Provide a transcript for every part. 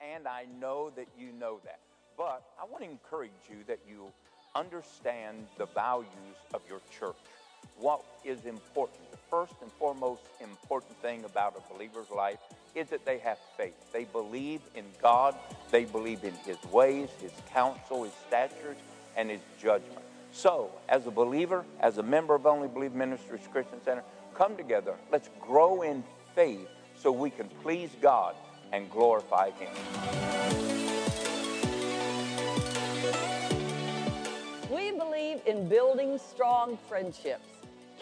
And I know that you know that. But I want to encourage you that you understand the values of your church. What is important? The first and foremost important thing about a believer's life is that they have faith. They believe in God, they believe in His ways, His counsel, His statutes, and His judgment. So, as a believer, as a member of Only Believe Ministries Christian Center, come together. Let's grow in faith so we can please God and glorify Him. We believe in building strong friendships,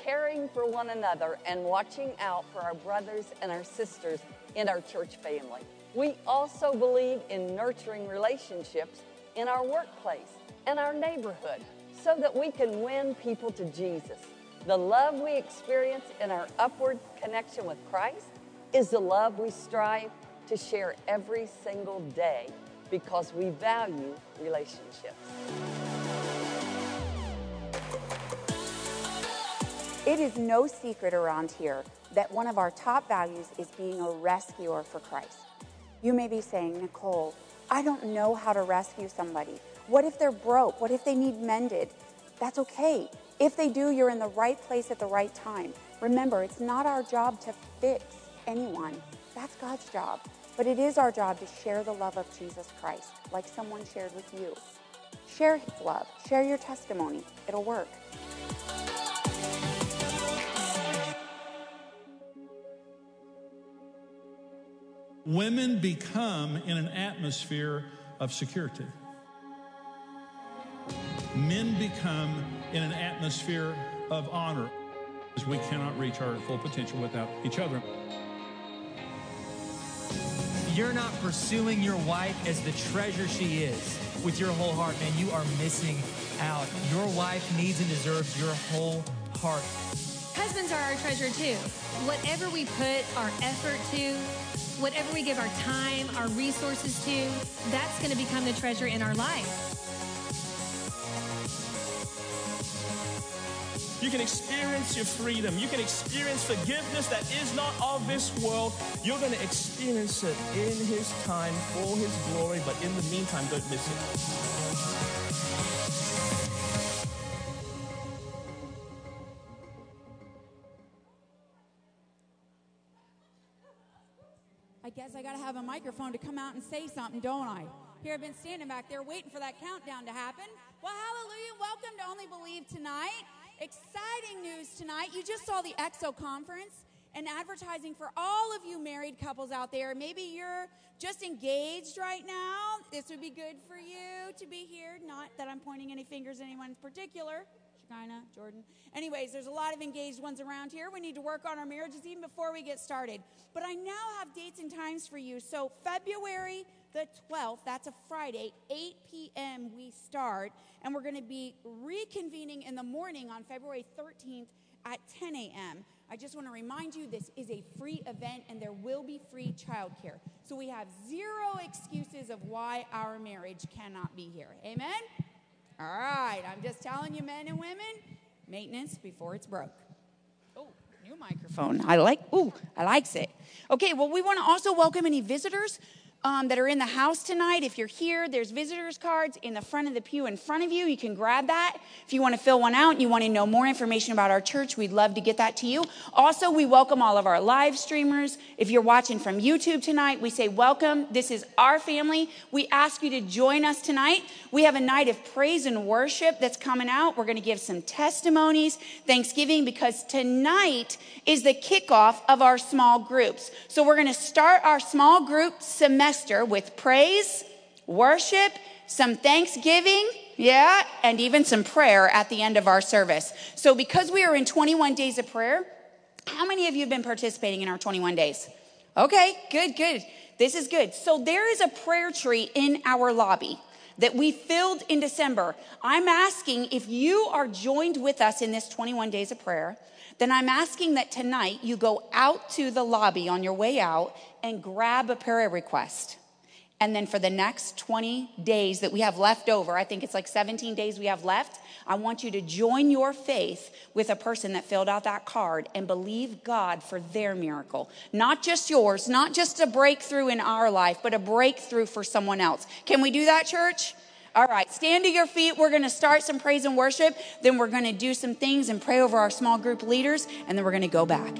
caring for one another, and watching out for our brothers and our sisters in our church family. We also believe in nurturing relationships in our workplace and our neighborhood so that we can win people to Jesus. The love we experience in our upward connection with Christ is the love we strive to share every single day because we value relationships. It is no secret around here that one of our top values is being a rescuer for Christ. You may be saying, Nicole, I don't know how to rescue somebody. What if they're broke? What if they need mended? That's okay. If they do, you're in the right place at the right time. Remember, it's not our job to fix anyone, that's God's job. But it is our job to share the love of Jesus Christ, like someone shared with you. Share his love, share your testimony, it'll work. Women become in an atmosphere of security. Men become in an atmosphere of honor. We cannot reach our full potential without each other you're not pursuing your wife as the treasure she is with your whole heart, man, you are missing out. Your wife needs and deserves your whole heart. Husbands are our treasure too. Whatever we put our effort to, whatever we give our time, our resources to, that's going to become the treasure in our life. You can experience your freedom. You can experience forgiveness that is not of this world. You're going to experience it in His time for His glory, but in the meantime, don't miss it. I guess I got to have a microphone to come out and say something, don't I? Here I've been standing back there waiting for that countdown to happen. Well, hallelujah. Welcome to Only Believe Tonight. Exciting news tonight. You just saw the EXO conference and advertising for all of you married couples out there. Maybe you're just engaged right now. This would be good for you to be here. Not that I'm pointing any fingers at anyone in particular. Shekinah, Jordan. Anyways, there's a lot of engaged ones around here. We need to work on our marriages even before we get started. But I now have dates and times for you. So, February the 12th, that's a Friday, 8 p.m. we start, and we're going to be reconvening in the morning on February 13th at 10 a.m. I just want to remind you this is a free event and there will be free childcare. So we have zero excuses of why our marriage cannot be here. Amen? All right, I'm just telling you, men and women, maintenance before it's broke. Oh, new microphone. I like, ooh, I likes it. Okay, well, we want to also welcome any visitors um, that are in the house tonight. If you're here, there's visitors cards in the front of the pew in front of you. You can grab that. If you want to fill one out and you want to know more information about our church, we'd love to get that to you. Also, we welcome all of our live streamers. If you're watching from YouTube tonight, we say welcome. This is our family. We ask you to join us tonight. We have a night of praise and worship that's coming out. We're going to give some testimonies, Thanksgiving, because tonight is the kickoff of our small groups. So we're going to start our small group semester with praise, worship, some thanksgiving, yeah, and even some prayer at the end of our service. So, because we are in 21 days of prayer, how many of you have been participating in our 21 days? Okay, good, good. This is good. So, there is a prayer tree in our lobby that we filled in December. I'm asking if you are joined with us in this 21 days of prayer, then I'm asking that tonight you go out to the lobby on your way out and grab a prayer request. And then for the next 20 days that we have left over, I think it's like 17 days we have left, I want you to join your faith with a person that filled out that card and believe God for their miracle. Not just yours, not just a breakthrough in our life, but a breakthrough for someone else. Can we do that, church? All right, stand to your feet. We're going to start some praise and worship. Then we're going to do some things and pray over our small group leaders, and then we're going to go back.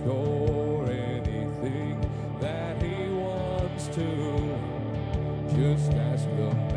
restore anything that He wants to. Just ask Him.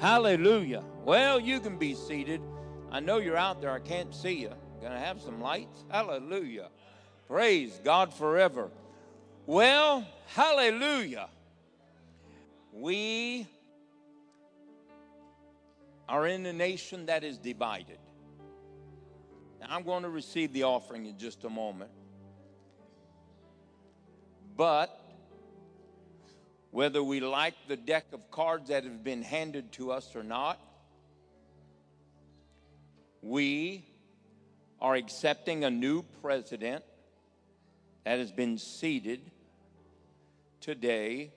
Hallelujah. Well, you can be seated. I know you're out there. I can't see you. Gonna have some lights? Hallelujah. Praise God forever. Well, hallelujah. We are in a nation that is divided. Now, I'm going to receive the offering in just a moment. But whether we like the deck of cards that have been handed to us or not, we are accepting a new president that has been seated today.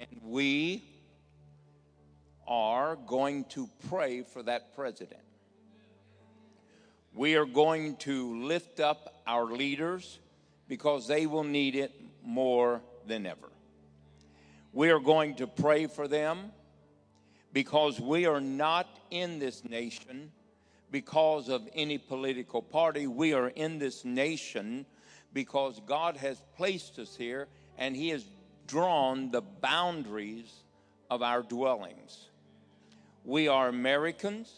And we are going to pray for that president. We are going to lift up our leaders because they will need it more than ever. We are going to pray for them because we are not in this nation because of any political party. We are in this nation because God has placed us here and He has drawn the boundaries of our dwellings. We are Americans,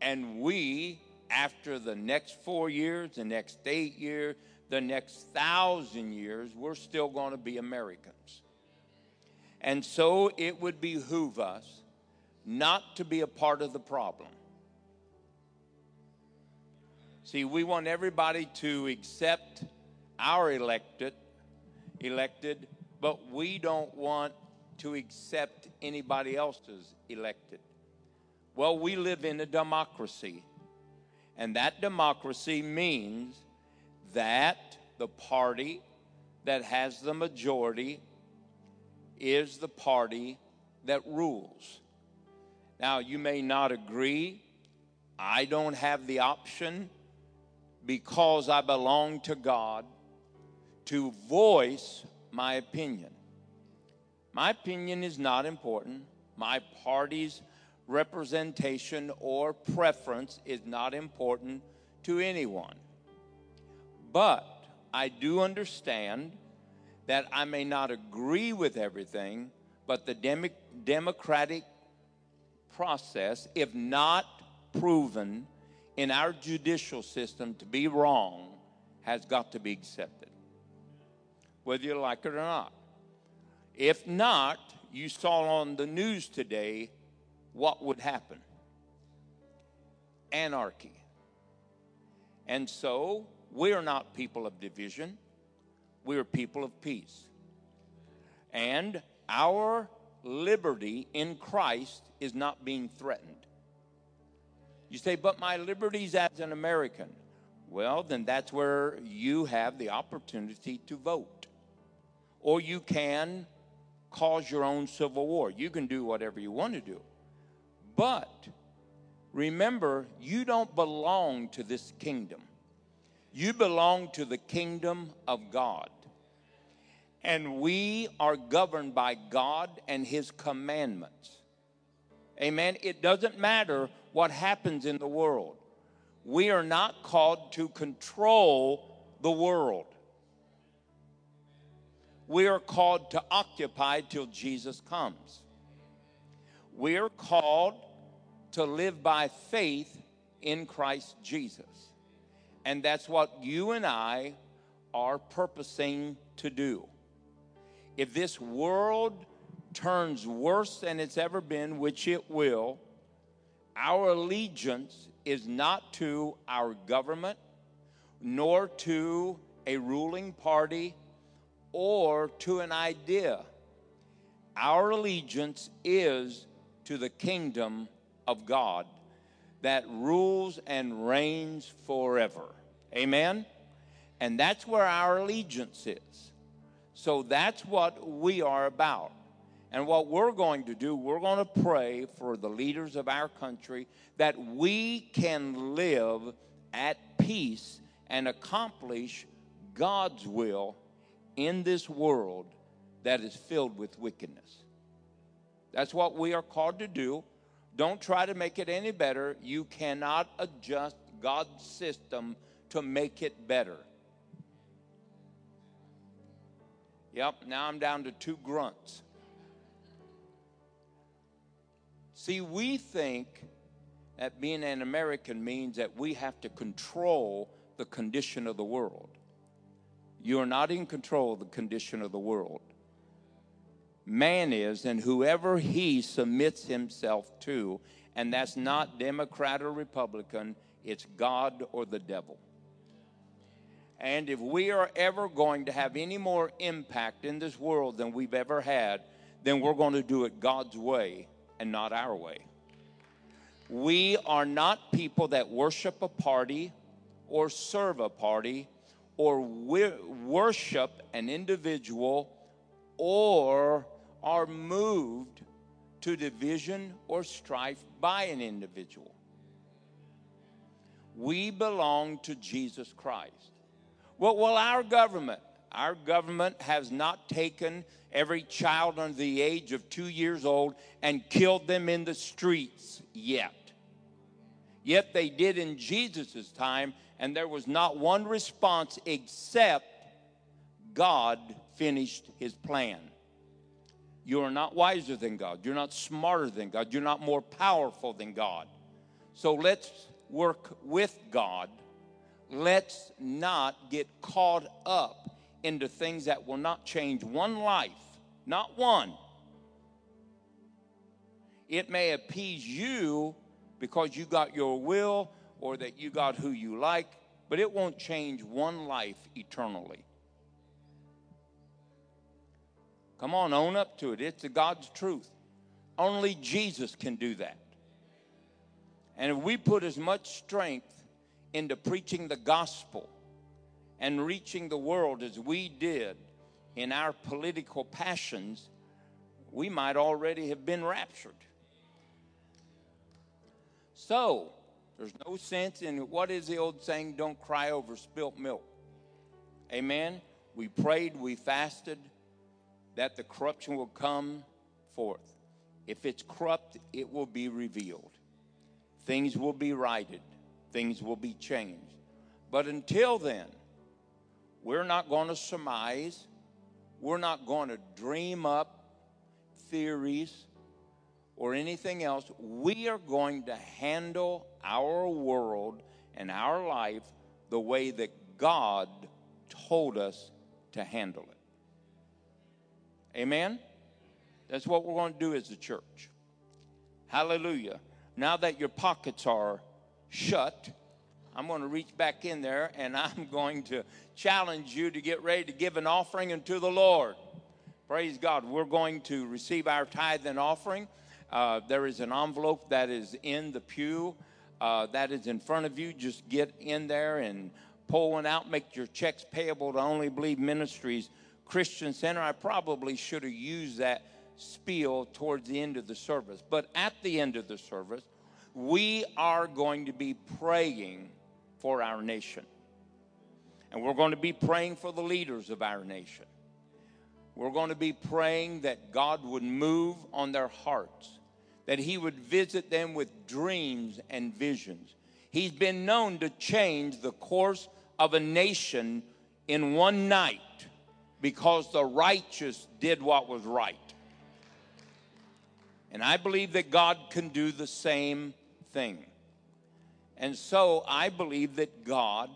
and we, after the next four years, the next eight years, the next thousand years, we're still going to be Americans. And so it would behoove us not to be a part of the problem. See, we want everybody to accept our elected, elected, but we don't want to accept anybody else's elected. Well, we live in a democracy, and that democracy means that the party that has the majority is the party that rules. Now, you may not agree. I don't have the option because I belong to God to voice my opinion. My opinion is not important. My party's representation or preference is not important to anyone. But I do understand that I may not agree with everything, but the dem- democratic process, if not proven in our judicial system to be wrong, has got to be accepted, whether you like it or not. If not, you saw on the news today what would happen anarchy. And so, we are not people of division, we are people of peace. And our liberty in Christ is not being threatened. You say, but my liberties as an American. Well, then that's where you have the opportunity to vote. Or you can cause your own civil war. You can do whatever you want to do. But remember, you don't belong to this kingdom. You belong to the kingdom of God. And we are governed by God and His commandments. Amen. It doesn't matter what happens in the world. We are not called to control the world. We are called to occupy till Jesus comes. We are called to live by faith in Christ Jesus. And that's what you and I are purposing to do. If this world turns worse than it's ever been, which it will, our allegiance is not to our government, nor to a ruling party, or to an idea. Our allegiance is to the kingdom of God that rules and reigns forever. Amen? And that's where our allegiance is. So that's what we are about. And what we're going to do, we're going to pray for the leaders of our country that we can live at peace and accomplish God's will in this world that is filled with wickedness. That's what we are called to do. Don't try to make it any better. You cannot adjust God's system to make it better. Yep, now I'm down to two grunts. See, we think that being an American means that we have to control the condition of the world. You are not in control of the condition of the world. Man is, and whoever he submits himself to, and that's not Democrat or Republican, it's God or the devil. And if we are ever going to have any more impact in this world than we've ever had, then we're going to do it God's way and not our way. We are not people that worship a party or serve a party or worship an individual or are moved to division or strife by an individual. We belong to Jesus Christ. Well, well, our government, our government has not taken every child under the age of two years old and killed them in the streets yet. Yet they did in Jesus' time, and there was not one response except God finished his plan. You are not wiser than God. You're not smarter than God. You're not more powerful than God. So let's work with God. Let's not get caught up into things that will not change one life, not one. It may appease you because you got your will or that you got who you like, but it won't change one life eternally. Come on, own up to it. It's God's truth. Only Jesus can do that. And if we put as much strength into preaching the gospel and reaching the world as we did in our political passions, we might already have been raptured. So, there's no sense in what is the old saying, don't cry over spilt milk. Amen. We prayed, we fasted, that the corruption will come forth. If it's corrupt, it will be revealed. Things will be righted, things will be changed. But until then, we're not going to surmise, we're not going to dream up theories or anything else. We are going to handle our world and our life the way that God told us to handle it. Amen? That's what we're going to do as a church. Hallelujah. Now that your pockets are shut, I'm going to reach back in there and I'm going to challenge you to get ready to give an offering unto the Lord. Praise God. We're going to receive our tithe and offering. Uh, there is an envelope that is in the pew uh, that is in front of you. Just get in there and pull one out. Make your checks payable to Only Believe Ministries Christian Center. I probably should have used that spiel towards the end of the service. But at the end of the service, we are going to be praying for our nation. And we're going to be praying for the leaders of our nation. We're going to be praying that God would move on their hearts, that He would visit them with dreams and visions. He's been known to change the course of a nation in one night because the righteous did what was right. And I believe that God can do the same thing. And so I believe that God,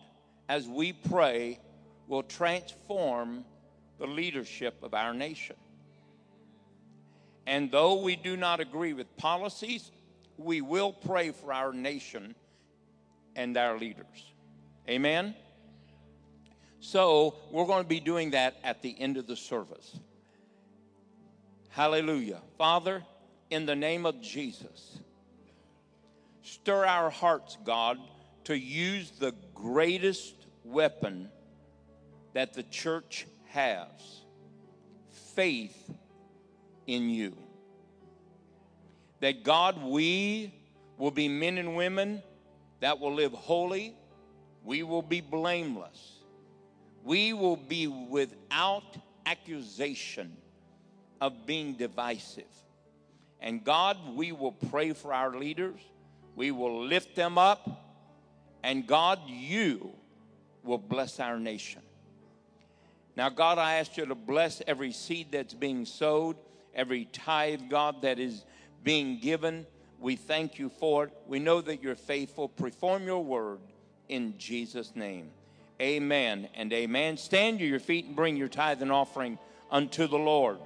as we pray, will transform the leadership of our nation. And though we do not agree with policies, we will pray for our nation and our leaders. Amen? So we're going to be doing that at the end of the service. Hallelujah. Father, in the name of Jesus, stir our hearts, God, to use the greatest weapon that the church has faith in you. That God, we will be men and women that will live holy, we will be blameless we will be without accusation of being divisive. And God, we will pray for our leaders, we will lift them up, and God, you will bless our nation. Now, God, I ask you to bless every seed that's being sowed, every tithe, God, that is being given. We thank you for it. We know that you're faithful. Perform your word in Jesus' name. Amen and amen. Stand to your feet and bring your tithe and offering unto the Lord.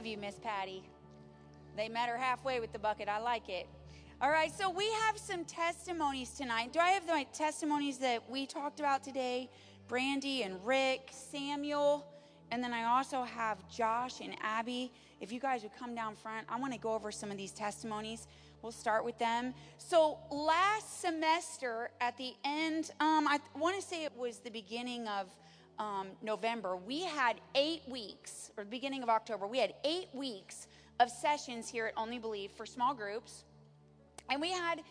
Love you, Miss Patty. They met her halfway with the bucket. I like it. All right, so we have some testimonies tonight. Do I have the testimonies that we talked about today? Brandy and Rick, Samuel, and then I also have Josh and Abby. If you guys would come down front, I want to go over some of these testimonies. We'll start with them. So last semester, at the end, um, I want to say it was the beginning of um, November, we had eight weeks, or the beginning of October, we had eight weeks of sessions here at Only Believe for small groups. And we had,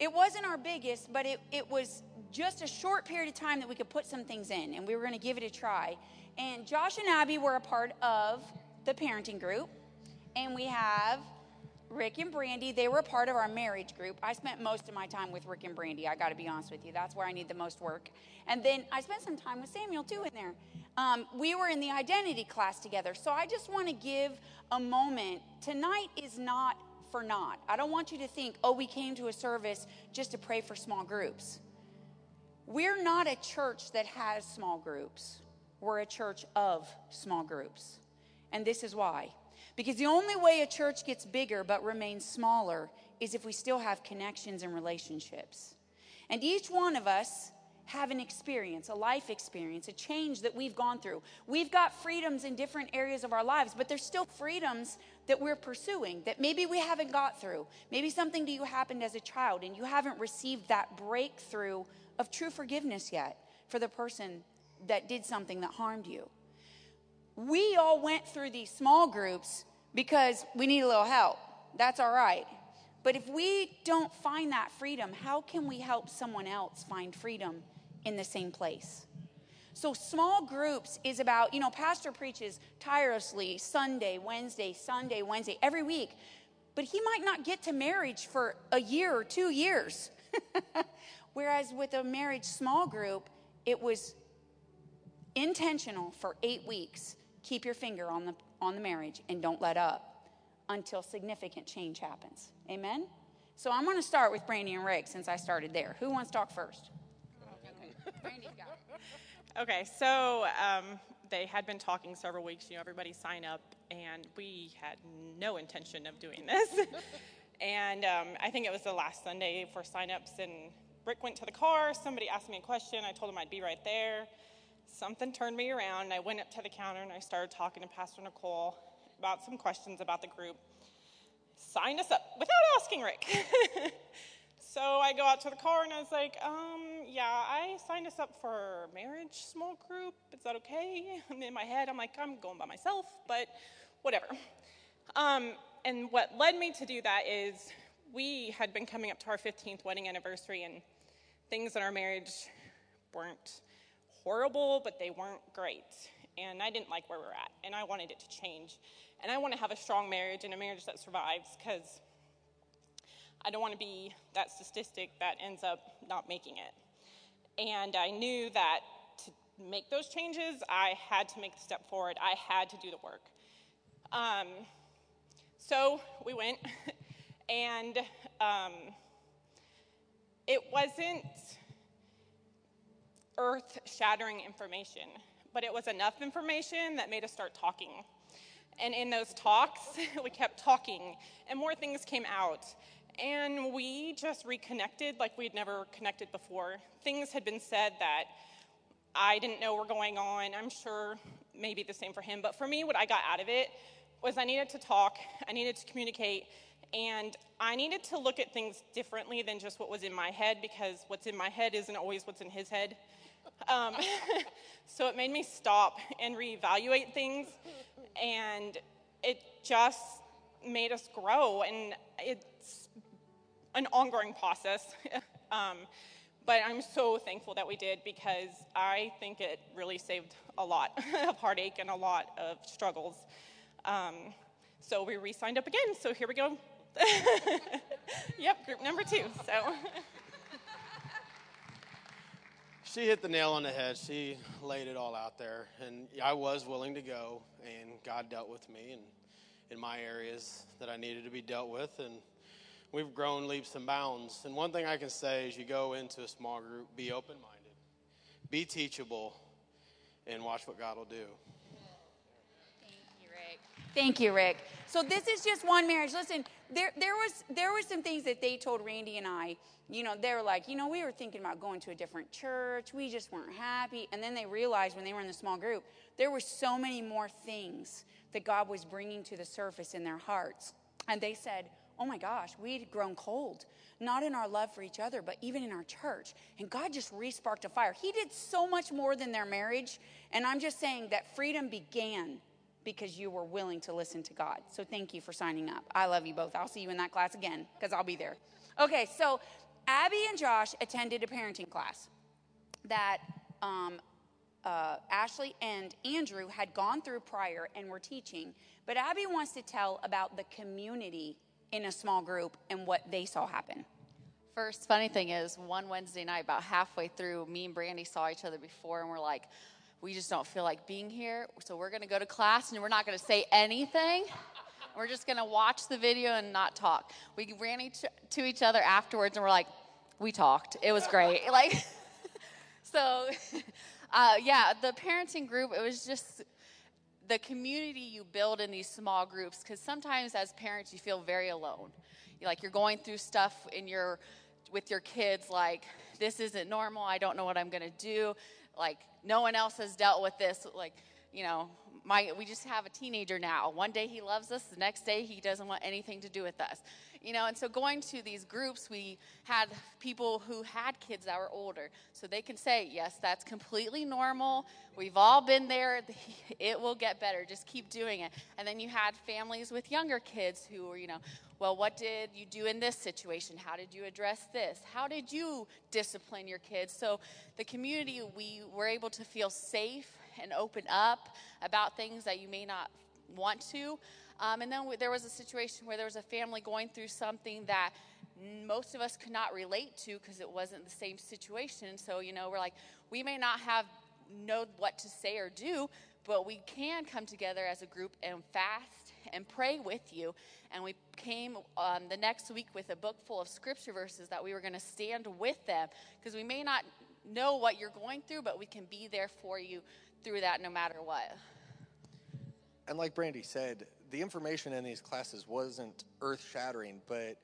it wasn't our biggest, but it, it was just a short period of time that we could put some things in, and we were going to give it a try. And Josh and Abby were a part of the parenting group, and we have Rick and Brandy, they were a part of our marriage group. I spent most of my time with Rick and Brandy, I got to be honest with you. That's where I need the most work. And then I spent some time with Samuel too in there. Um, we were in the identity class together. So I just want to give a moment. Tonight is not for naught. I don't want you to think, oh, we came to a service just to pray for small groups. We're not a church that has small groups, we're a church of small groups. And this is why. Because the only way a church gets bigger but remains smaller is if we still have connections and relationships. And each one of us have an experience, a life experience, a change that we've gone through. We've got freedoms in different areas of our lives, but there's still freedoms that we're pursuing that maybe we haven't got through. Maybe something to you happened as a child and you haven't received that breakthrough of true forgiveness yet for the person that did something that harmed you. We all went through these small groups because we need a little help. That's all right. But if we don't find that freedom, how can we help someone else find freedom in the same place? So, small groups is about, you know, Pastor preaches tirelessly Sunday, Wednesday, Sunday, Wednesday, every week. But he might not get to marriage for a year or two years. Whereas with a marriage small group, it was intentional for eight weeks. Keep your finger on the, on the marriage and don't let up until significant change happens. Amen? So I'm going to start with Brandy and Rick since I started there. Who wants to talk first? Brandy's got it. Okay, so um, they had been talking several weeks. You know, everybody sign up, and we had no intention of doing this. and um, I think it was the last Sunday for signups, and Rick went to the car. Somebody asked me a question. I told him I'd be right there. Something turned me around, I went up to the counter and I started talking to Pastor Nicole about some questions about the group. Signed us up without asking Rick. so I go out to the car and I was like, um, yeah, I signed us up for marriage small group. Is that okay? And in my head, I'm like, I'm going by myself, but whatever. Um, and what led me to do that is we had been coming up to our 15th wedding anniversary, and things in our marriage weren't horrible, but they weren't great. And I didn't like where we were at, and I wanted it to change. And I want to have a strong marriage and a marriage that survives because I don't want to be that statistic that ends up not making it. And I knew that to make those changes, I had to make the step forward. I had to do the work. Um, so we went, and um, it wasn't earth shattering information, but it was enough information that made us start talking. And in those talks, we kept talking, and more things came out. And we just reconnected like we'd never connected before. Things had been said that I didn't know were going on. I'm sure maybe the same for him. But for me, what I got out of it was I needed to talk, I needed to communicate, and I needed to look at things differently than just what was in my head because what's in my head isn't always what's in his head. Um, so it made me stop and reevaluate things, and it just made us grow, and it's an ongoing process. um, but I'm so thankful that we did because I think it really saved a lot of heartache and a lot of struggles. Um, so we re signed up again. So here we go. yep, group number two. So. She hit the nail on the head. She laid it all out there. And I was willing to go, and God dealt with me and in my areas that I needed to be dealt with. And we've grown leaps and bounds. And one thing I can say is you go into a small group, be open minded, be teachable, and watch what God will do. Thank you, Rick. So this is just one marriage. Listen, there there was there were some things that they told Randy and I. You know, they were like, you know, we were thinking about going to a different church. We just weren't happy. And then they realized when they were in the small group, there were so many more things that God was bringing to the surface in their hearts. And they said, oh my gosh, we'd grown cold, not in our love for each other, but even in our church. And God just re sparked a fire. He did so much more than their marriage. And I'm just saying that freedom began because you were willing to listen to God. So thank you for signing up. I love you both. I'll see you in that class again because I'll be there. Okay, so Abby and Josh attended a parenting class that um, uh, Ashley and Andrew had gone through prior and were teaching. But Abby wants to tell about the community in a small group and what they saw happen. First, funny thing is, one Wednesday night, about halfway through, me and Brandy saw each other before, and we're like, we just don't feel like being here. So we're going to go to class and we're not going to say anything. We're just going to watch the video and not talk. We ran each, to each other afterwards and we're like, we talked. It was great. Like, so, uh, yeah, the parenting group, it was just the community you build in these small groups because sometimes as parents you feel very alone like you're going through stuff in your with your kids like this isn't normal i don't know what i'm going to do like no one else has dealt with this like you know my we just have a teenager now. One day he loves us the next day he doesn't want anything to do with us. You know and so going to these groups we had people who had kids that were older. So they can say yes that's completely normal. We've all been there. It will get better. Just keep doing it. And then you had families with younger kids who were you know well what did you do in this situation how did you address this how did you discipline your kids so the community we were able to feel safe and open up about things that you may not want to um, and then there was a situation where there was a family going through something that most of us could not relate to because it wasn't the same situation. So, you know, we're like, we may not have know what to say or do, but we can come together as a group and fast and pray with you. And we came um, the next week with a book full of scripture verses that we were going to stand with them because we may not know what you're going through, but we can be there for you through that no matter what. And like Brandy said, the information in these classes wasn't earth shattering, but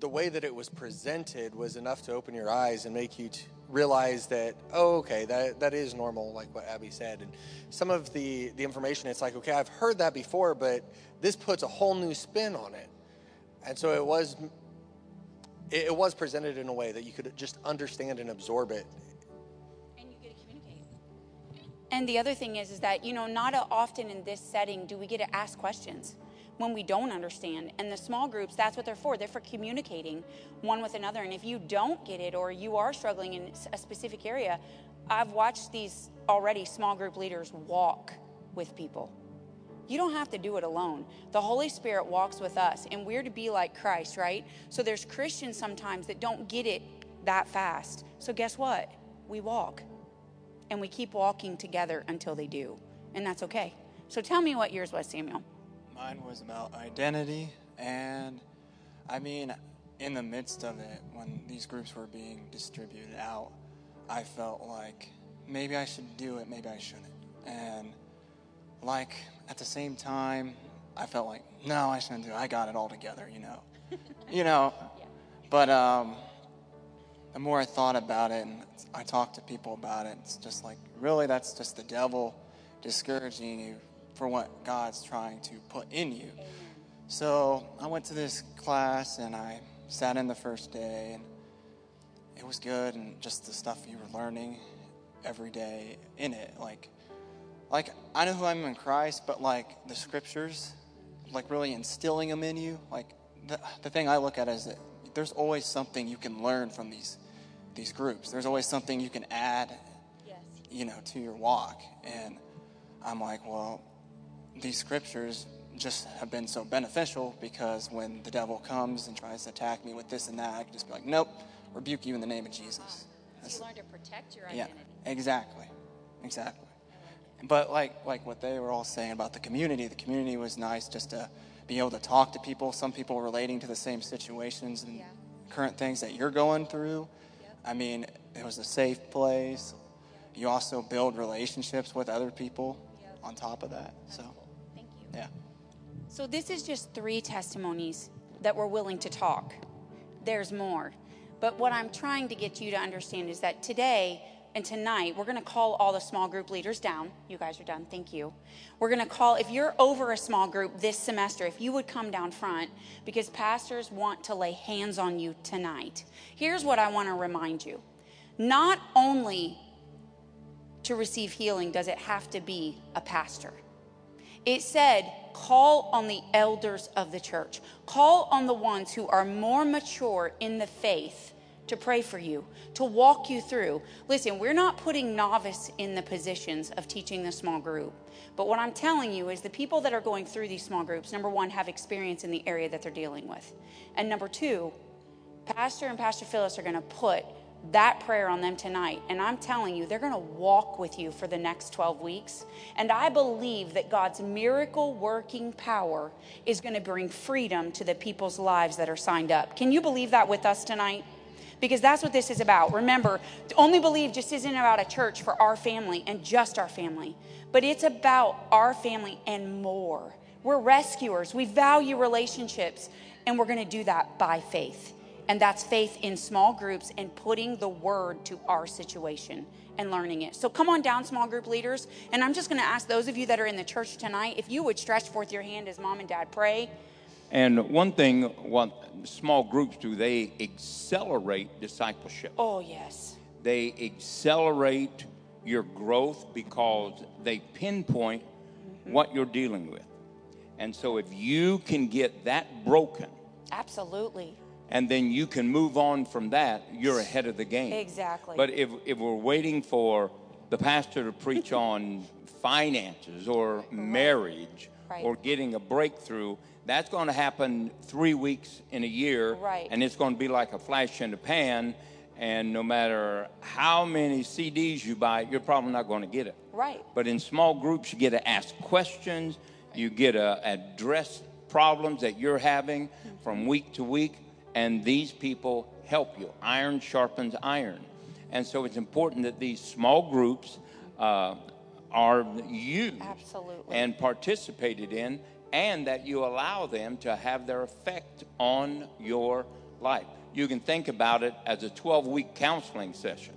the way that it was presented was enough to open your eyes and make you t- realize that oh okay that that is normal like what abby said. And some of the the information it's like okay i've heard that before but this puts a whole new spin on it. And so it was it, it was presented in a way that you could just understand and absorb it. And you get to communicate. And the other thing is, is that you know, not often in this setting do we get to ask questions when we don't understand. And the small groups, that's what they're for. They're for communicating one with another. And if you don't get it or you are struggling in a specific area, I've watched these already small group leaders walk with people. You don't have to do it alone. The Holy Spirit walks with us, and we're to be like Christ, right? So there's Christians sometimes that don't get it that fast. So guess what? We walk and we keep walking together until they do. And that's okay. So tell me what yours was, Samuel. Mine was about identity. And I mean, in the midst of it, when these groups were being distributed out, I felt like maybe I should do it, maybe I shouldn't. And like at the same time, I felt like, no, I shouldn't do it. I got it all together, you know. you know. Yeah. But um, the more I thought about it and I talked to people about it, it's just like, really, that's just the devil discouraging you for what God's trying to put in you. So I went to this class and I sat in the first day and it was good and just the stuff you were learning every day in it. Like like I know who I'm in Christ but like the scriptures like really instilling them in you like the, the thing I look at is that there's always something you can learn from these these groups. There's always something you can add you know to your walk. And I'm like well these scriptures just have been so beneficial because when the devil comes and tries to attack me with this and that, I can just be like, nope, rebuke you in the name of Jesus. So you learn to protect your Yeah, identity. exactly, exactly. But like like what they were all saying about the community, the community was nice just to be able to talk to people. Some people relating to the same situations and current things that you're going through. I mean, it was a safe place. You also build relationships with other people on top of that. So, yeah. So, this is just three testimonies that we're willing to talk. There's more. But what I'm trying to get you to understand is that today and tonight, we're going to call all the small group leaders down. You guys are done. Thank you. We're going to call, if you're over a small group this semester, if you would come down front, because pastors want to lay hands on you tonight. Here's what I want to remind you not only to receive healing does it have to be a pastor. It said, call on the elders of the church. Call on the ones who are more mature in the faith to pray for you, to walk you through. Listen, we're not putting novice in the positions of teaching the small group. But what I'm telling you is the people that are going through these small groups, number one, have experience in the area that they're dealing with. And number two, Pastor and Pastor Phyllis are going to put that prayer on them tonight. And I'm telling you, they're going to walk with you for the next 12 weeks. And I believe that God's miracle working power is going to bring freedom to the people's lives that are signed up. Can you believe that with us tonight? Because that's what this is about. Remember, only believe just isn't about a church for our family and just our family, but it's about our family and more. We're rescuers, we value relationships, and we're going to do that by faith. And that's faith in small groups and putting the word to our situation and learning it. So come on down, small group leaders. And I'm just going to ask those of you that are in the church tonight if you would stretch forth your hand as mom and dad pray. And one thing, what small groups do, they accelerate discipleship. Oh, yes. They accelerate your growth because they pinpoint mm-hmm. what you're dealing with. And so if you can get that broken, Absolutely. And then you can move on from that, you're ahead of the game. Exactly. But if, if we're waiting for the pastor to preach on finances or marriage Right. or getting a breakthrough, that's going to happen three weeks in a year. Right. And it's going to be like a flash in the pan. And no matter how many CDs you buy, you're probably not going to get it. Right. But in small groups, you get to ask questions, you get to address problems that you're having mm-hmm. from week to week, and these people help you. Iron sharpens iron. And so it's important that these small groups uh, are used Absolutely. and participated in, and that you allow them to have their effect on your life. You can think about it as a 12 week counseling session.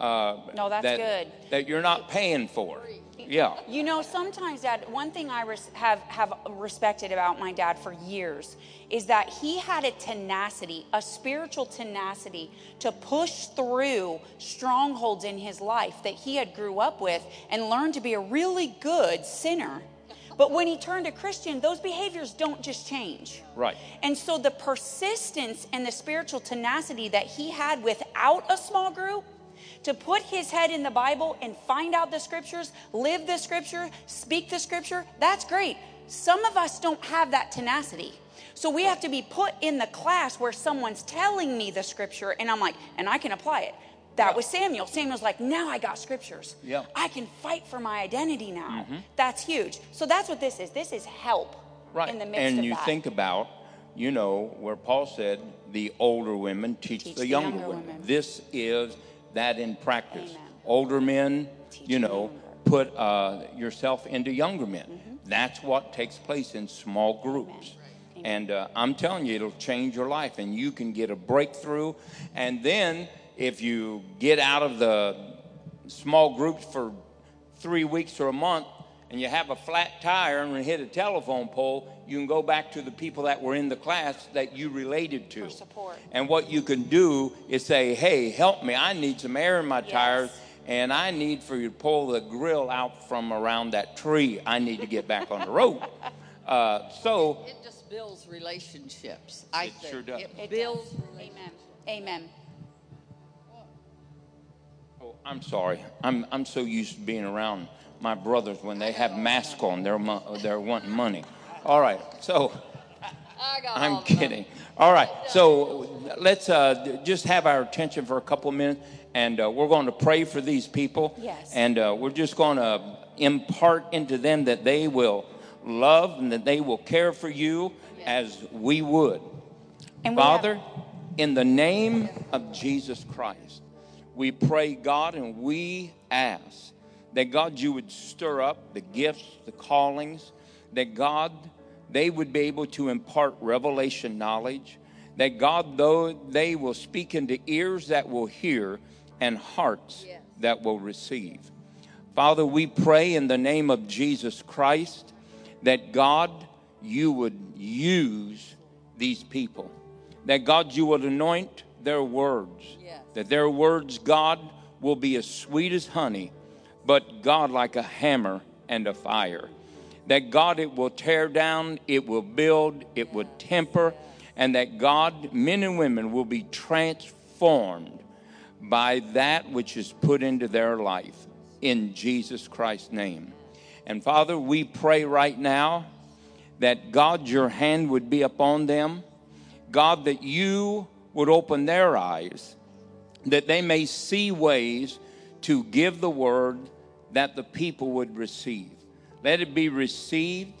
Uh, No, that's that, good. That you're not paying for. Yeah. You know, sometimes, Dad, one thing I res- have, have respected about my dad for years is that he had a tenacity, a spiritual tenacity to push through strongholds in his life that he had grew up with and learned to be a really good sinner. But when he turned a Christian, those behaviors don't just change. Right. And so the persistence and the spiritual tenacity that he had without a small group to put his head in the Bible and find out the scriptures, live the scripture, speak the scripture, that's great. Some of us don't have that tenacity. So we have to be put in the class where someone's telling me the scripture and I'm like, and I can apply it. That was Samuel. Samuel's like, now I got scriptures. Yeah. I can fight for my identity now. Mhm. That's huge. So that's what this is. This is help Right. in the midst and you that. think about, you know, where Paul said, the older women teach, Teach the, the younger, younger women. women. This is that in practice. Older men, you know, put uh, yourself into younger men. Mm-hmm. That's what takes place in small groups. And uh, I'm telling you, it'll change your life, and you can get a breakthrough. And then, if you get out of the small groups for three weeks or a month and you have a flat tire and hit a telephone pole, you can go back to the people that were in the class that you related to. For support. And what you can do is say, hey, help me. I need some air in my tires, and I need for you to pull the grill out from around that tree. I need to get back on the road. Uh, so, It just builds relationships. I It think. sure does. It builds. Amen. Amen. oh, I'm sorry. I'm, I'm so used to being around my brothers when they have masks on, they're, mo- they're wanting money. All right, so. I'm kidding. All right, so let's uh, just have our attention for a couple of minutes, and uh, we're going to pray for these people. Yes. And uh, we're just going to impart into them that they will love and that they will care for you as we would. And we have- Father, in the name of Jesus Christ, we pray, God, and we ask that God, you would stir up the gifts, the callings, that God, they would be able to impart revelation knowledge, that God, though they will speak into ears that will hear and hearts that will receive. Father, we pray in the name of Jesus Christ that God, you would use these people. That God, you would anoint their words. That their words, God, will be as sweet as honey, but God, like a hammer and a fire. That God, it will tear down, it will build, it will temper, and that God, men and women, will be transformed by that which is put into their life in Jesus Christ's name. And Father, we pray right now that God, your hand would be upon them. God, that you would open their eyes, that they may see ways to give the word that the people would receive. Let it be received.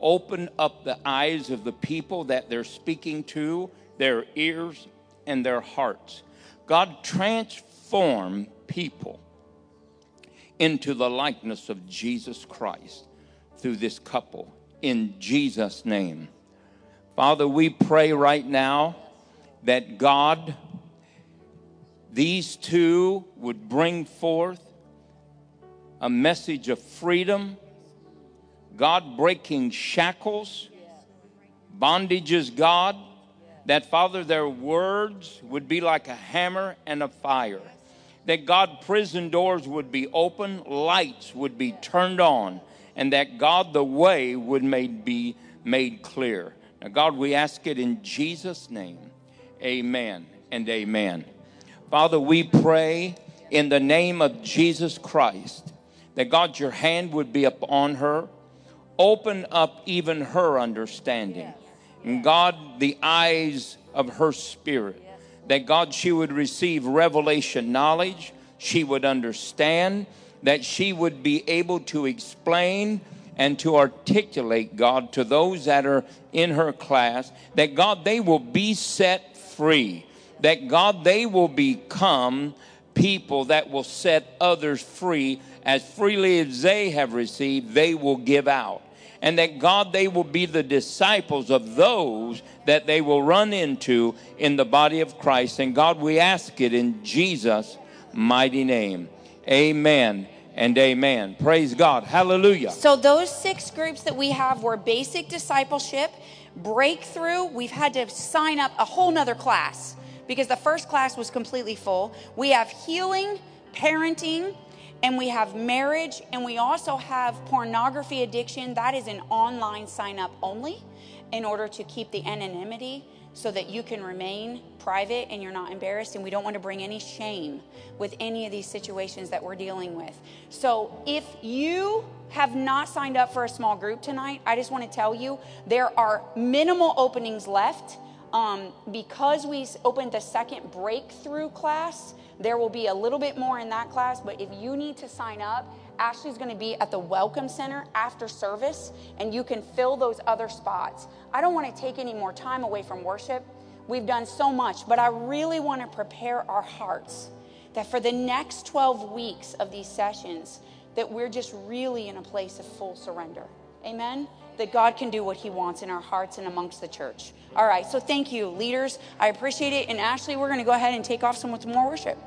Open up the eyes of the people that they're speaking to, their ears and their hearts. God, transform people into the likeness of Jesus Christ through this couple in Jesus' name. Father, we pray right now that God, these two would bring forth a message of freedom, God breaking shackles, bondages, God, that Father, their words would be like a hammer and a fire. That God, prison doors would be open, lights would be turned on, and that God, the way would made, be made clear. Now, God, we ask it in Jesus' name. Amen and amen. Father, we pray in the name of Jesus Christ that God, your hand would be upon her. Open up even her understanding. And God, the eyes of her spirit. That God, she would receive revelation knowledge. She would understand. That she would be able to explain and to articulate, God, to those that are in her class. That God, they will be set free. That God, they will become people that will set others free as freely as they have received, they will give out. And that God, they will be the disciples of those that they will run into in the body of Christ. And God, we ask it in Jesus' mighty name. Amen and amen. Praise God. Hallelujah. So those six groups that we have were basic discipleship, breakthrough. We've had to sign up a whole nother class because the first class was completely full. We have healing, parenting, and we have marriage, and we also have pornography addiction. That is an online sign up only in order to keep the anonymity so that you can remain private and you're not embarrassed. And we don't want to bring any shame with any of these situations that we're dealing with. So if you have not signed up for a small group tonight, I just want to tell you there are minimal openings left. Um, because we opened the second breakthrough class, there will be a little bit more in that class. But if you need to sign up, Ashley's going to be at the Welcome Center after service, and you can fill those other spots. I don't want to take any more time away from worship. We've done so much, but I really want to prepare our hearts that for the next 12 weeks of these sessions, that we're just really in a place of full surrender. Amen? That God can do what He wants in our hearts and amongst the church. All right, so thank you, leaders. I appreciate it. And Ashley, we're going to go ahead and take off some with more worship.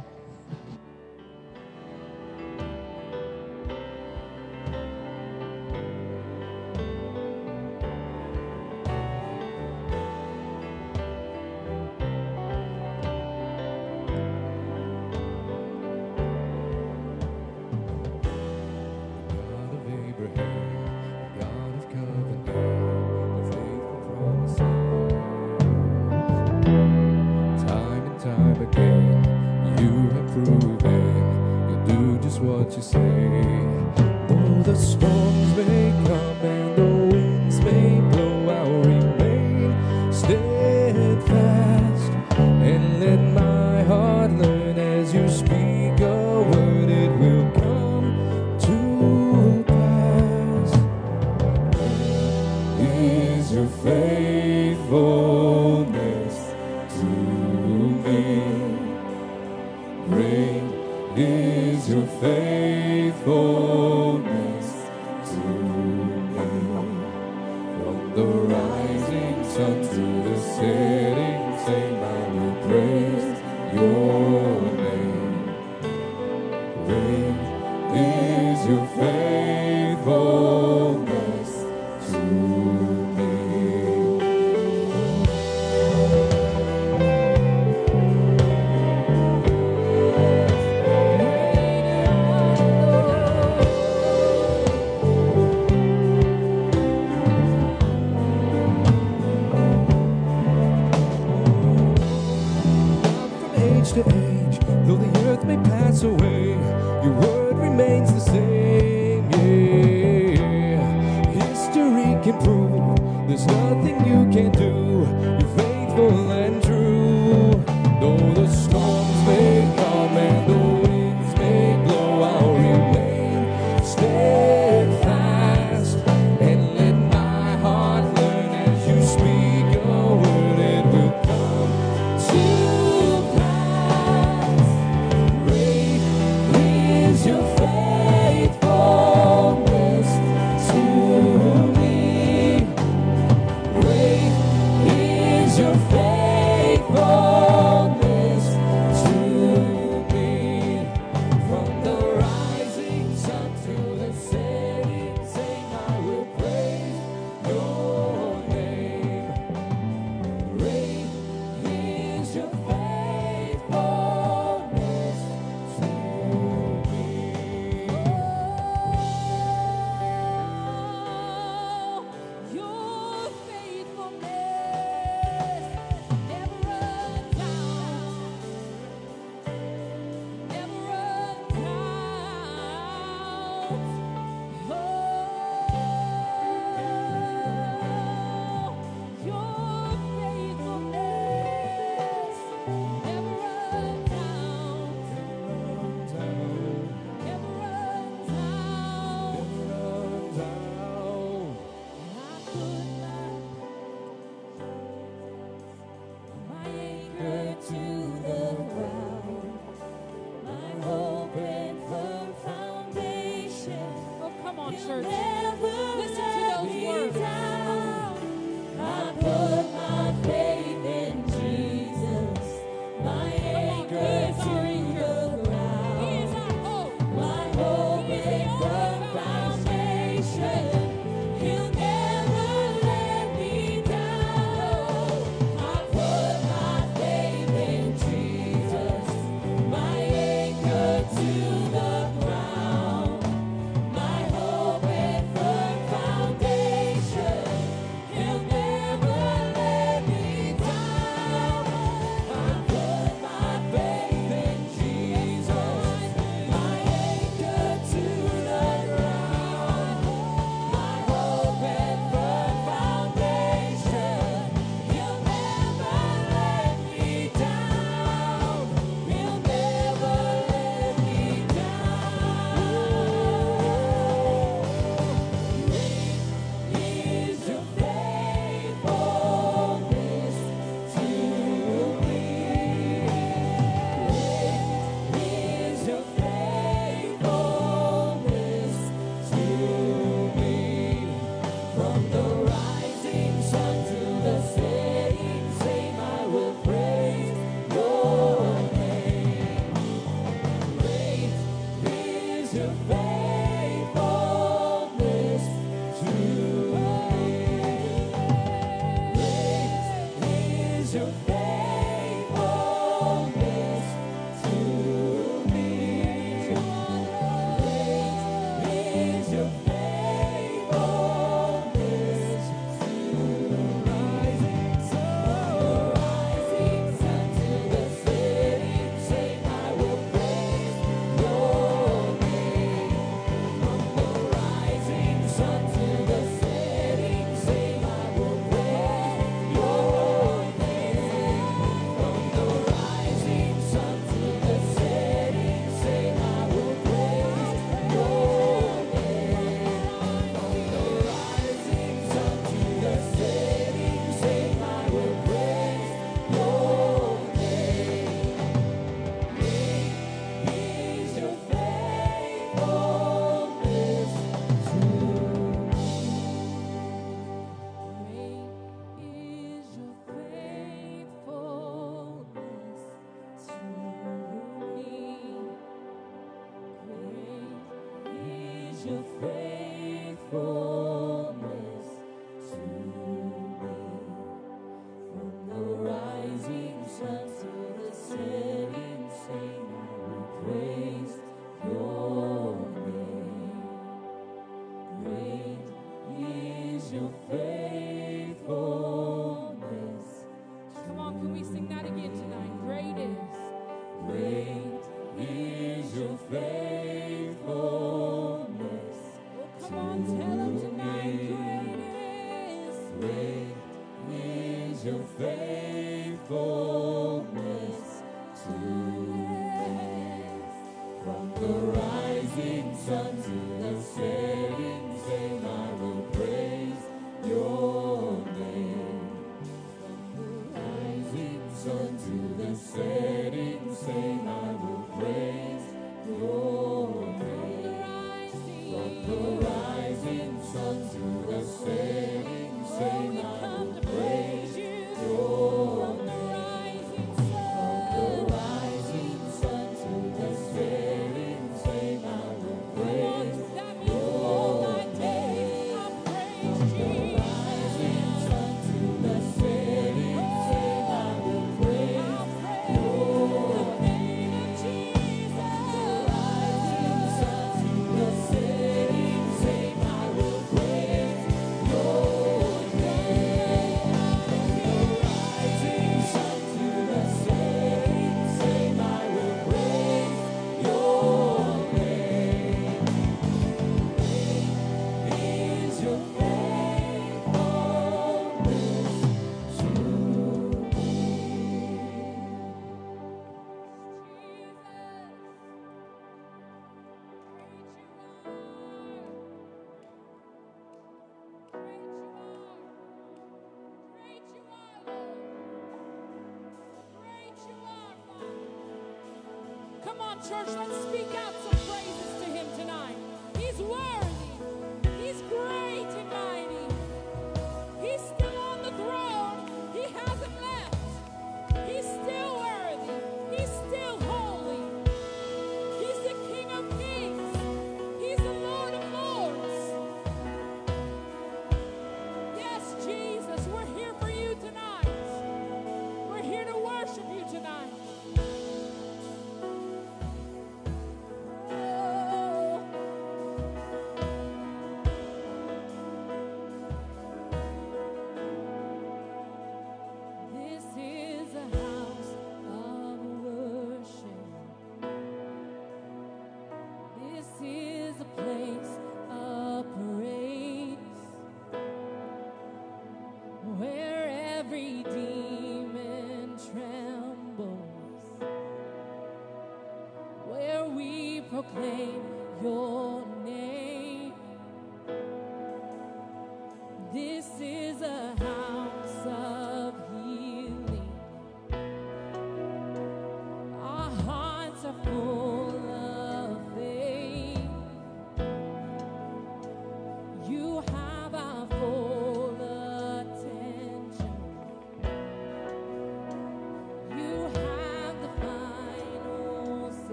Church, let's speak out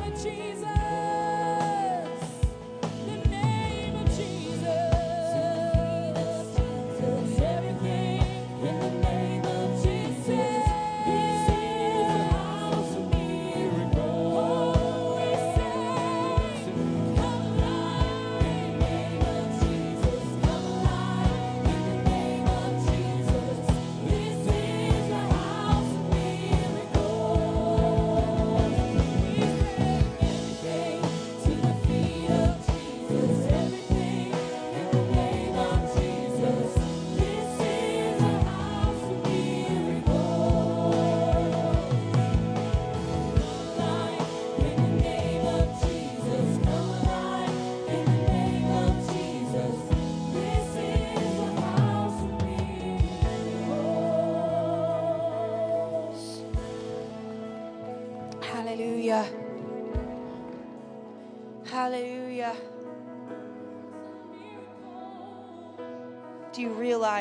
name of Jesus.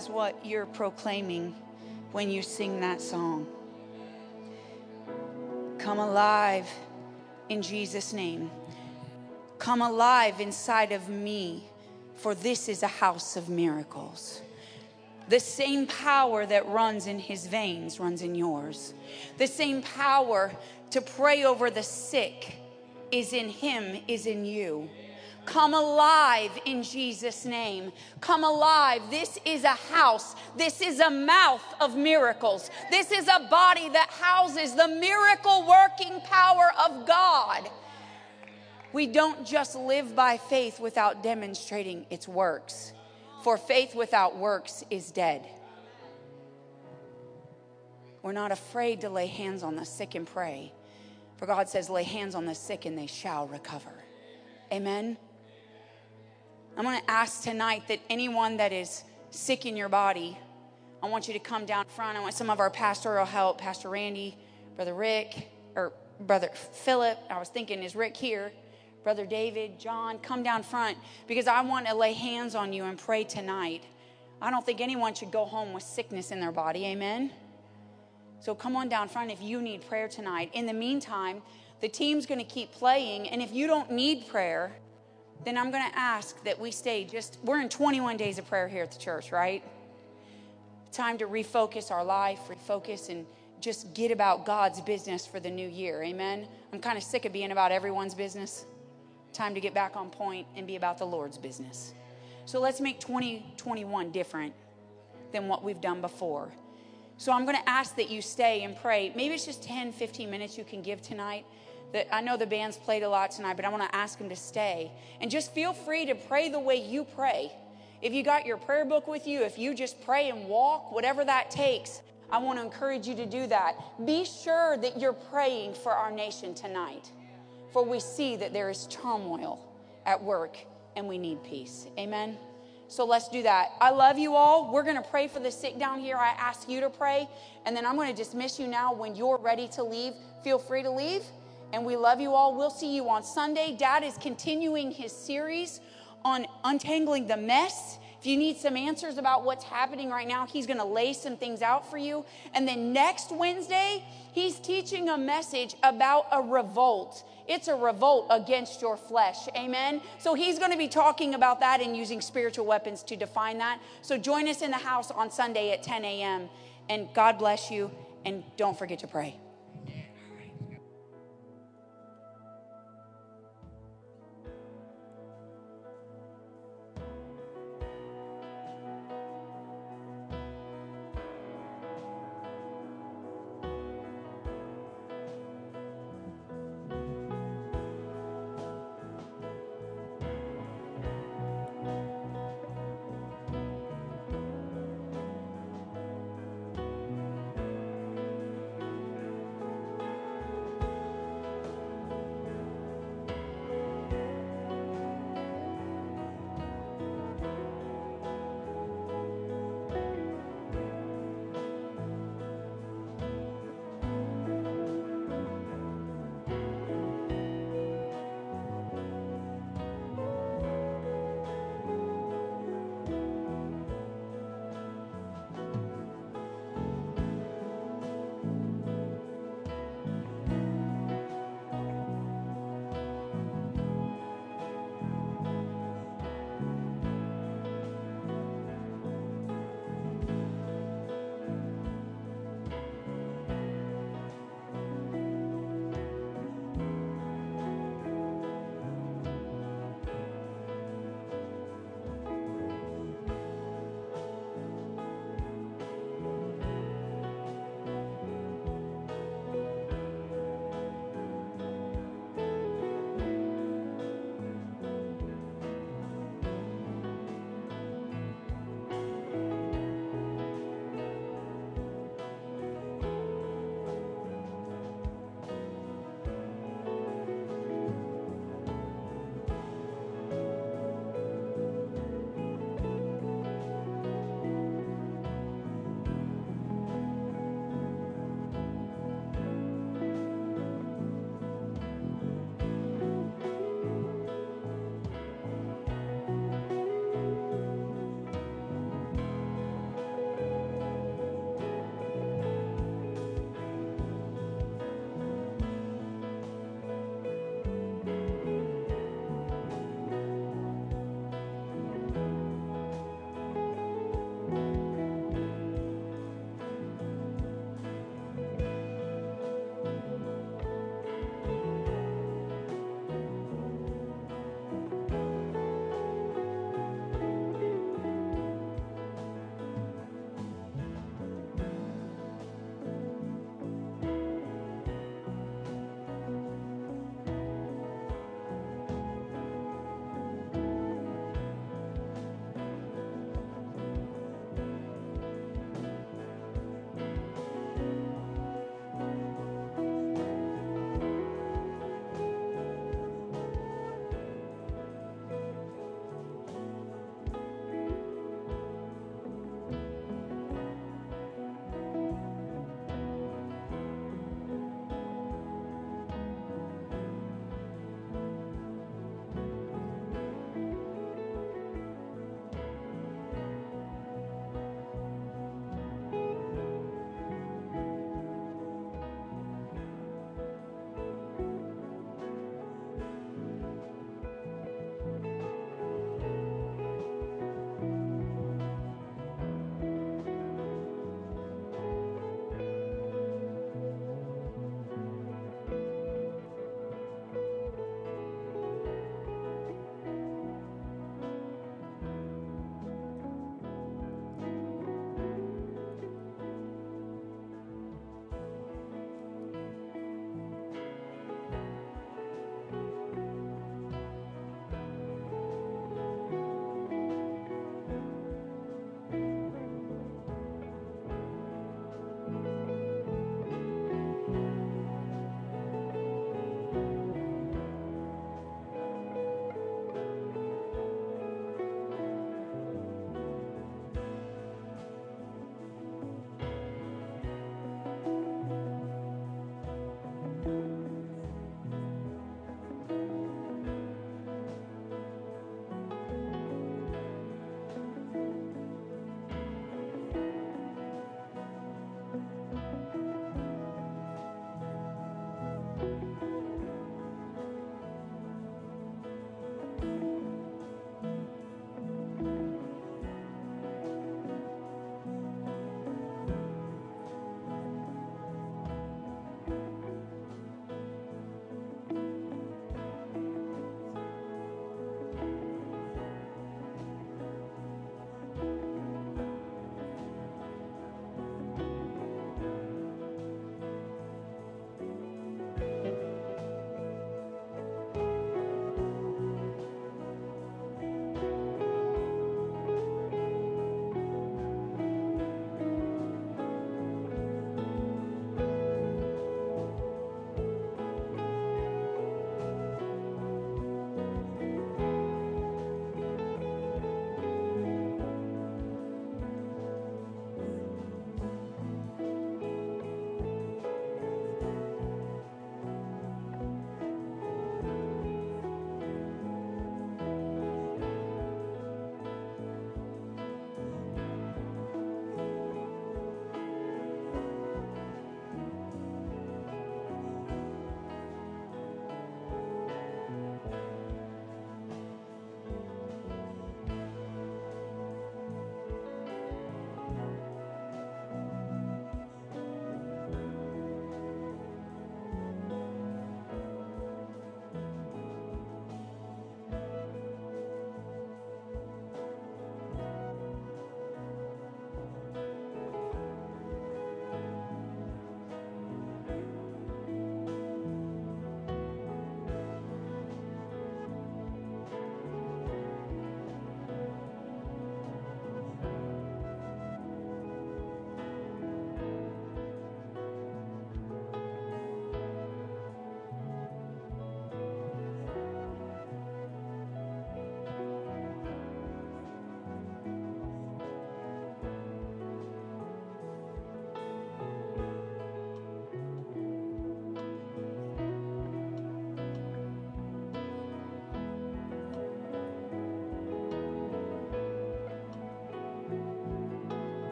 Realize what you're proclaiming when you sing that song? Come alive in Jesus' name. Come alive inside of me, for this is a house of miracles. The same power that runs in his veins runs in yours. The same power to pray over the sick is in him, is in you. Come alive in Jesus' name. Come alive. This is a house. This is a mouth of miracles. This is a body that houses the miracle working power of God. We don't just live by faith without demonstrating its works, for faith without works is dead. We're not afraid to lay hands on the sick and pray, for God says, lay hands on the sick and they shall recover. Amen. I'm going to ask tonight that anyone that is sick in your body, I want you to come down front. I want some of our pastoral help, Pastor Randy, Brother Rick, or Brother Philip. I was thinking, is Rick here? Brother David, John, come down front because I want to lay hands on you and pray tonight. I don't think anyone should go home with sickness in their body. Amen. So come on down front if you need prayer tonight. In the meantime, the team's going to keep playing. And if you don't need prayer, then I'm going to ask that we stay just, we're in 21 days of prayer here at the church, right? Time to refocus our life, refocus, and just get about God's business for the new year. Amen. I'm kind of sick of being about everyone's business. Time to get back on point and be about the Lord's business. So let's make 2021 different than what we've done before. So I'm going to ask that you stay and pray. Maybe it's just 10, 15 minutes you can give tonight. That I know the band's played a lot tonight, but I want to ask them to stay. And just feel free to pray the way you pray. If you got your prayer book with you, if you just pray and walk, whatever that takes, I want to encourage you to do that. Be sure that you're praying for our nation tonight, for we see that there is turmoil at work and we need peace. Amen. So let's do that. I love you all. We're going to pray for the sick down here. I ask you to pray, and then I'm going to dismiss you now. When you're ready to leave, feel free to leave. And we love you all. We'll see you on Sunday. Dad is continuing his series on untangling the mess. If you need some answers about what's happening right now, he's going to lay some things out for you. And then next Wednesday, he's teaching a message about a revolt. It's a revolt against your flesh. Amen. So he's going to be talking about that and using spiritual weapons to define that. So join us in the house on Sunday at 10 a.m. And God bless you. And don't forget to pray.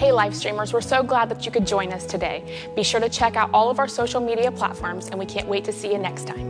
Hey, live streamers, we're so glad that you could join us today. Be sure to check out all of our social media platforms, and we can't wait to see you next time.